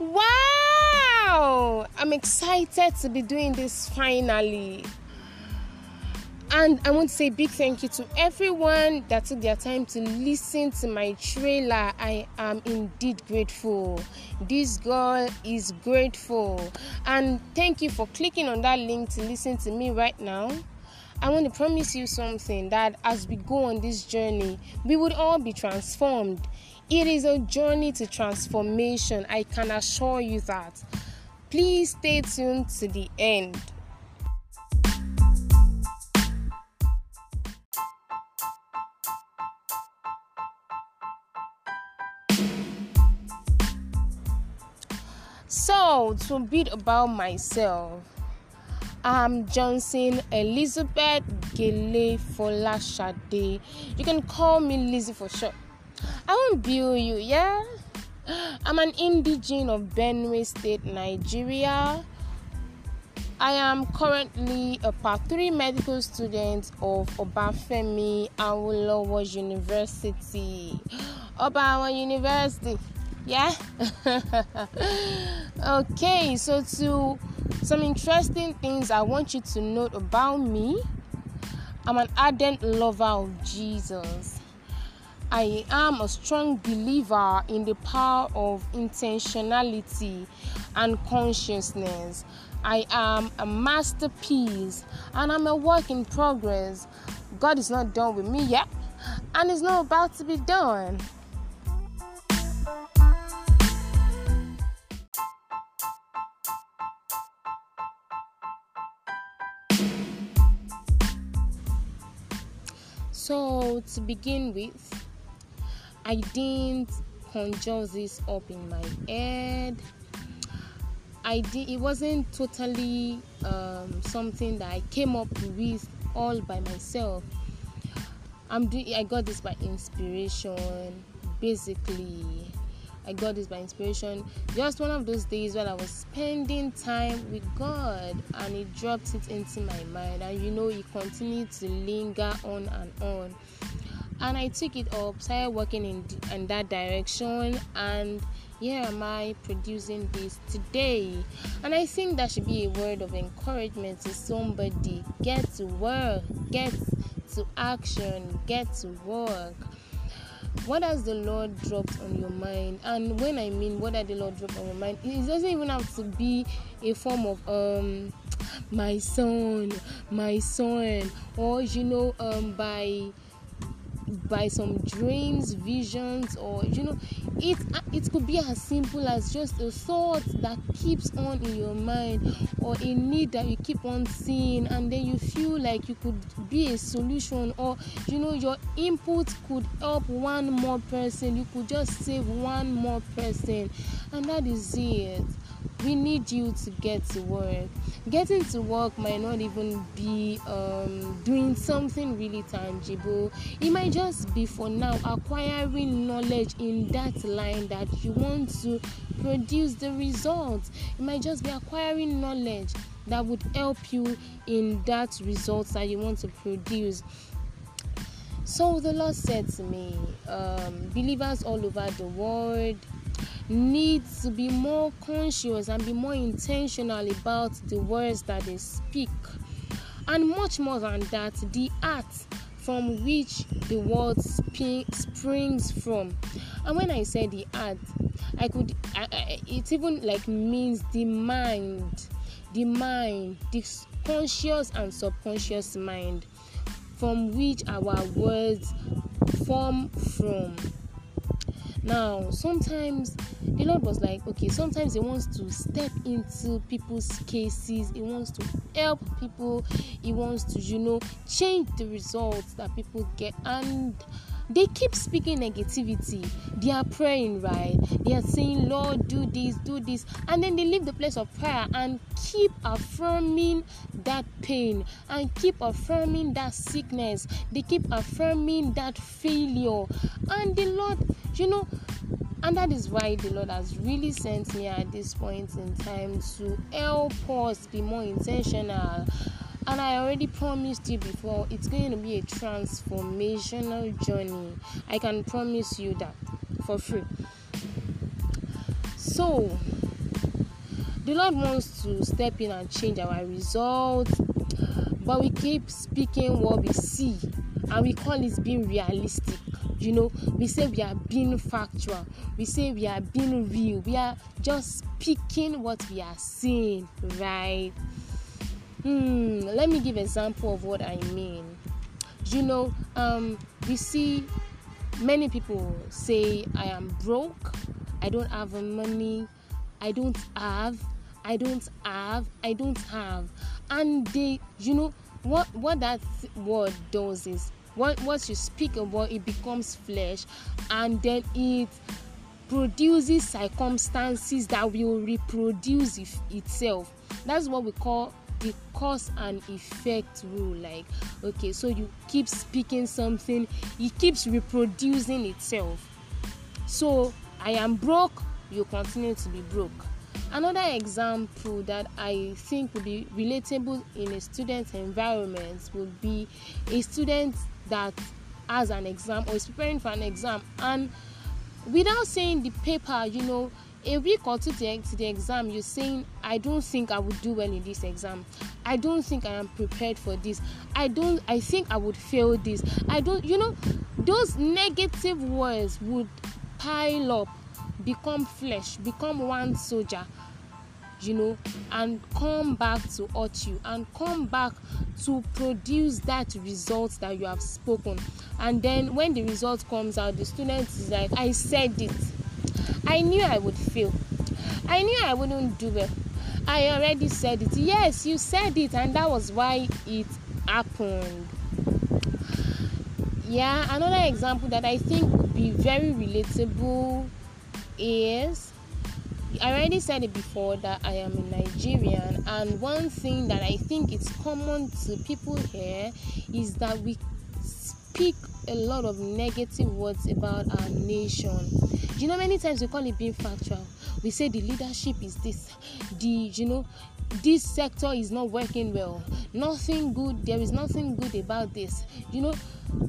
Wow! I'm excited to be doing this finally. And I want to say big thank you to everyone that took their time to listen to my trailer. I am indeed grateful. This girl is grateful. And thank you for clicking on that link to listen to me right now. I want to promise you something that as we go on this journey, we would all be transformed. It is a journey to transformation. I can assure you that. Please stay tuned to the end. So, to a bit about myself, I'm Johnson Elizabeth Gele Folashade. You can call me Lizzie for short. I won't bill you, yeah? I'm an indigene of Benue State, Nigeria. I am currently a part 3 medical student of Obafemi Awolowo University. Obawa University. Yeah? okay, so to some interesting things I want you to note about me. I'm an ardent lover of Jesus. I am a strong believer in the power of intentionality and consciousness. I am a masterpiece and I'm a work in progress. God is not done with me yet and is not about to be done. To begin with, I didn't conjure this up in my head. I did. It wasn't totally um, something that I came up with all by myself. I'm doing. I got this by inspiration, basically. I got this by inspiration. Just one of those days when I was spending time with God and He dropped it into my mind. And you know, He continued to linger on and on. And I took it up, started working in, in that direction, and here am I producing this today. And I think that should be a word of encouragement to somebody. Get to work, get to action, get to work what has the Lord dropped on your mind? And when I mean what has the Lord dropped on your mind, it doesn't even have to be a form of um my son, my son, or you know, um by by some dreams visions or you know it it could be as simple as just a thought that keeps on in your mind or a need that you keep on seeing and then you feel like you could be a solution or you know your input could help one more person. You could just save one more person. And that is it we need you to get to work. Getting to work might not even be um, doing something really tangible. It might just be for now acquiring knowledge in that line that you want to produce the results it might just be acquiring knowledge that would help you in that results that you want to produce. So the lord said to me um, believers all over the world need to be more conscious and be more intentional about the words that they speak. And much more than that, the art from which the word sp- springs from. And when I say the art, I could, I, I, it even like means the mind, the mind, the conscious and subconscious mind from which our words form from. Now, sometimes the Lord was like, okay, sometimes He wants to step into people's cases, He wants to help people, He wants to, you know, change the results that people get. And they keep speaking negativity. They are praying, right? They are saying, Lord, do this, do this. And then they leave the place of prayer and keep affirming that pain and keep affirming that sickness. They keep affirming that failure. And the Lord, you know, And that is why the Lord has really sent me at this point in time to help us be more intentional. And I already promised you before, it's going to be a transformational journey. I can promise you that for free. So, the Lord wants to step in and change our results, but we keep speaking what we see and we call it being realistic. You know, we say we are being factual, we say we are being real, we are just speaking what we are seeing, right? Hmm, let me give example of what I mean. You know, um, we see many people say I am broke, I don't have money, I don't have I don't have, I don't have. And they, you know, what what that word does is what once you speak about it becomes flesh and then it produces circumstances that will reproduce if, itself. That's what we call the cause and effect rule like okay so you keep speaking something it keeps reproducing itself. So i am broke you continue to be broke. Another example that I think would be relatable in a student environment would be a student that has an exam or is preparing for an exam and without saying the paper, you know, a week or two to the exam, you're saying, I don't think I would do well in this exam. I don't think I am prepared for this. I don't, I think I would fail this. I don't, you know, those negative words would pile up become flesh become one soldier you know and come back to hurt you and come back to produce that result that you have spoken and then when the result comes out the student is like i said it i knew i would fail. I knew i wouldn't do well. I already said it. Yes you said it and that was why it happened. Yeah another example that i think would be very relatable is I already said it before that I am a Nigerian, and one thing that I think is common to people here is that we speak a lot of negative words about our nation. You know, many times we call it being factual. We say the leadership is this, the you know, this sector is not working well. Nothing good. There is nothing good about this. You know,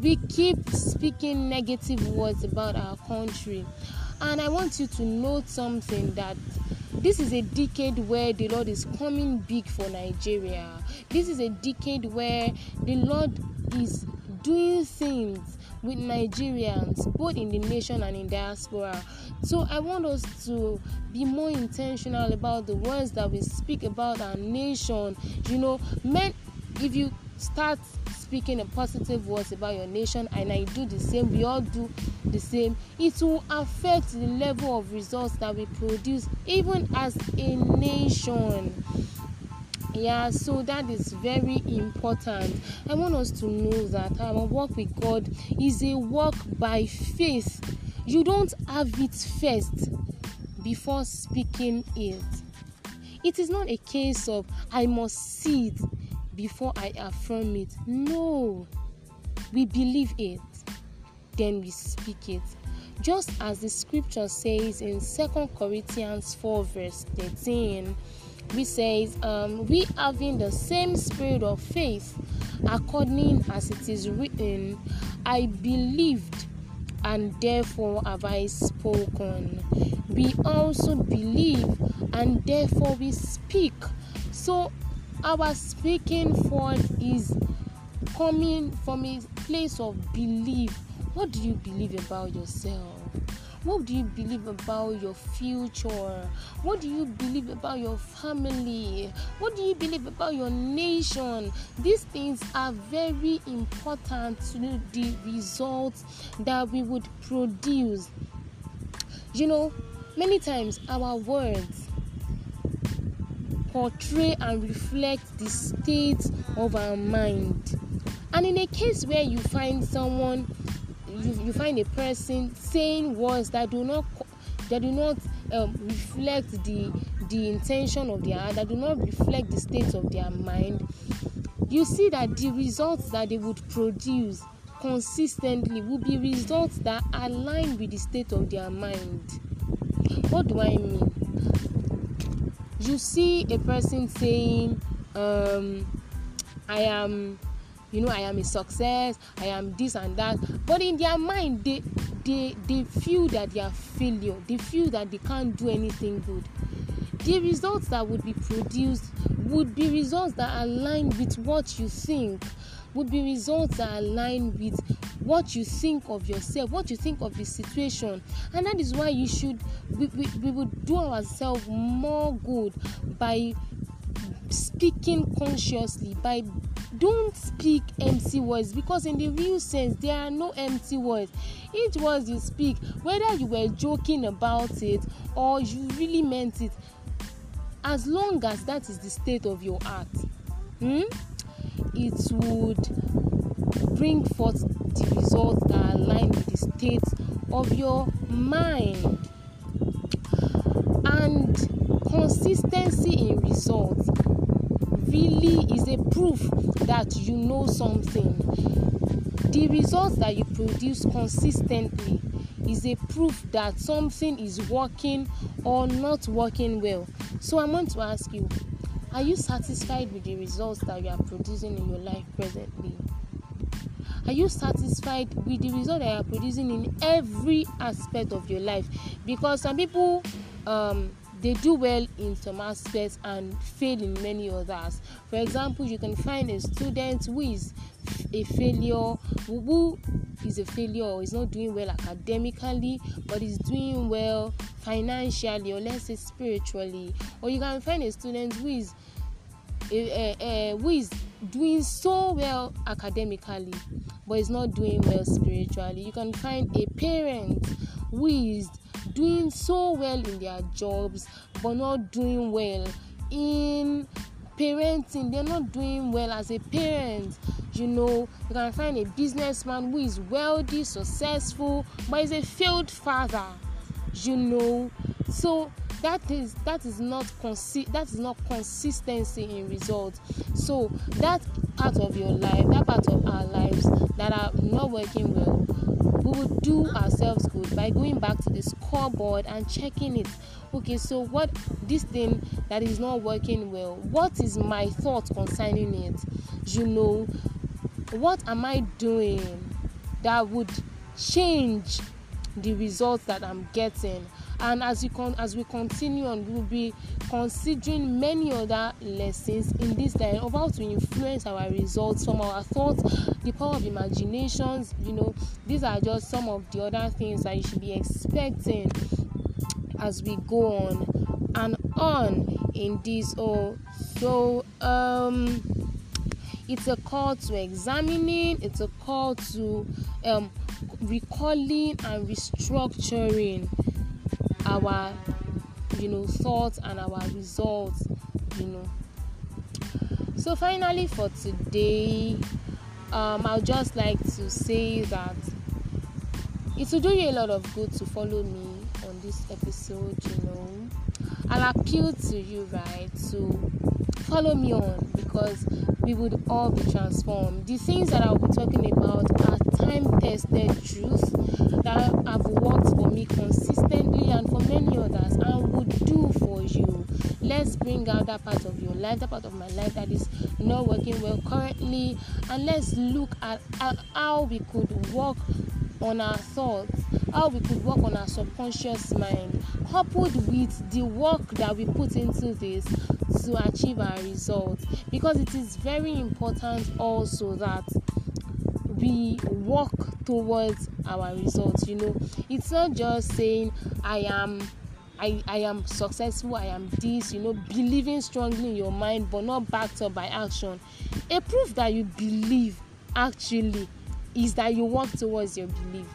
we keep speaking negative words about our country and I want you to note something that this is a decade where the Lord is coming big for Nigeria. This is a decade where the Lord is doing things with Nigerians, both in the nation and in diaspora. So I want us to be more intentional about the words that we speak about our nation. You know, men, if you start speaking a positive words about your nation and i do the same we all do the same it will affect the level of results that we produce even as a nation yeah so that is very important i want us to know that our work with god is a work by faith you don't have it first before speaking it it is not a case of i must see it before I affirm it. No, we believe it, then we speak it. Just as the scripture says in Second Corinthians 4, verse 13, we says, um, We having the same spirit of faith, according as it is written, I believed and therefore have I spoken. We also believe and therefore we speak. So our speaking forth is coming from a place of belief. What do you believe about yourself? What do you believe about your future? What do you believe about your family? What do you believe about your nation? These things are very important to the results that we would produce. You know, many times our words portray and reflect the state of our mind. And in a case where you find someone, you, you find a person saying words that do not that do not um, reflect the the intention of their heart, that do not reflect the state of their mind, you see that the results that they would produce consistently will be results that align with the state of their mind. What do I mean? You see a person saying, um, I am you know i am a success i am this and that. But in their mind they they they feel that they are failure. They feel that they can't do anything good. The results that would be produced would be results that align with what you think would be results that align with what you think of yourself what you think of the situation. And that is why you should we, we, we would do ourselves more good by speaking consciously by don't speak empty words because in the real sense there are no empty words. Each word you speak whether you were joking about it or you really meant it as long as that is the state of your heart hmm, it would bring forth the results that align with the state of your mind. And consistency in results really is a proof that you know something. The results that you produce consistently is a proof that something is working or not working well. So I want to ask you are you satisfied with the results that you are producing in your life presently? Are you satisfied with the result that you are producing in every aspect of your life? Because some people um, they do well in some aspects and fail in many others. For example, you can find a student who is a failure, who is a failure is not doing well academically, but is doing well financially or let's say spiritually. Or you can find a student who is a, a, a, who is doing so well academically but is not doing well spiritually. You can find a parent who is doing so well in their jobs but not doing well in parenting. They're not doing well as a parent. You know you can find a businessman who is wealthy successful but is a failed father you know. So that is that is not consi- that is not consistency in results. So that part of your life that part of our lives that are not working well we will do ourselves good by going back to the scoreboard and checking it. Okay so what this thing that is not working well what is my thought concerning it? You know what am i doing that would change the results that i'm getting and as we con as we continue on we will be considering many other lessons in this line of how to influence our results from our thoughts the power of imaginations you know. These are just some of the other things that you should be expecting as we go on and on in this oh so um it's a call to examining it's a call to um recalling and restructuring our you know thoughts and our results you know. So finally for today um, i'll just like to say that it will do you a lot of good to follow me on this episode you know. I'll appeal to you right to follow me on because we would all be transformed. The things that i'll be talking about are time tested truths that have worked for me consistently Let's bring out that part of your life, that part of my life that is not working well currently, and let's look at, how we could work on our thoughts, how we could work on our subconscious mind, coupled with the work that we put into this to achieve our results. Because it is very important also that we work towards our results you know it's not just saying i am I, I am successful i am this you know believing strongly in your mind but not backed up by action. A proof that you believe actually is that you work towards your belief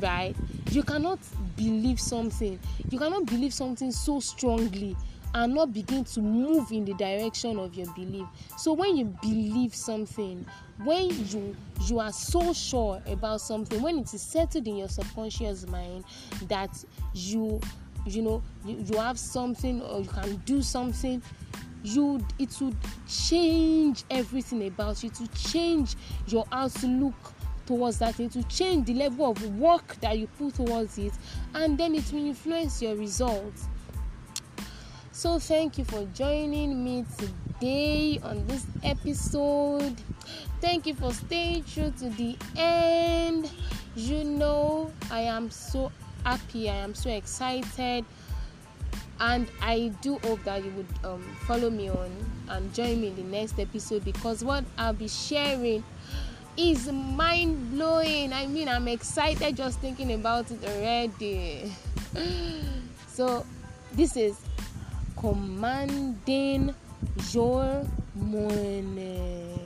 right? You cannot believe something you cannot believe something so strongly and not begin to move in the direction of your belief. So when you believe something when you you are so sure about something when it is settled in your subconscious mind that you you know you, you have something or you can do something you it would change everything about you. To change your outlook towards that it will change the level of work that you put towards it and then it will influence your results. So thank you for joining me today on this episode. Thank you for staying true to the end. You know i am so happy i am so excited and i do hope that you would um, follow me on and join me in the next episode because what i'll be sharing is mind blowing. I mean, I'm excited just thinking about it already. so, this is commanding your morning.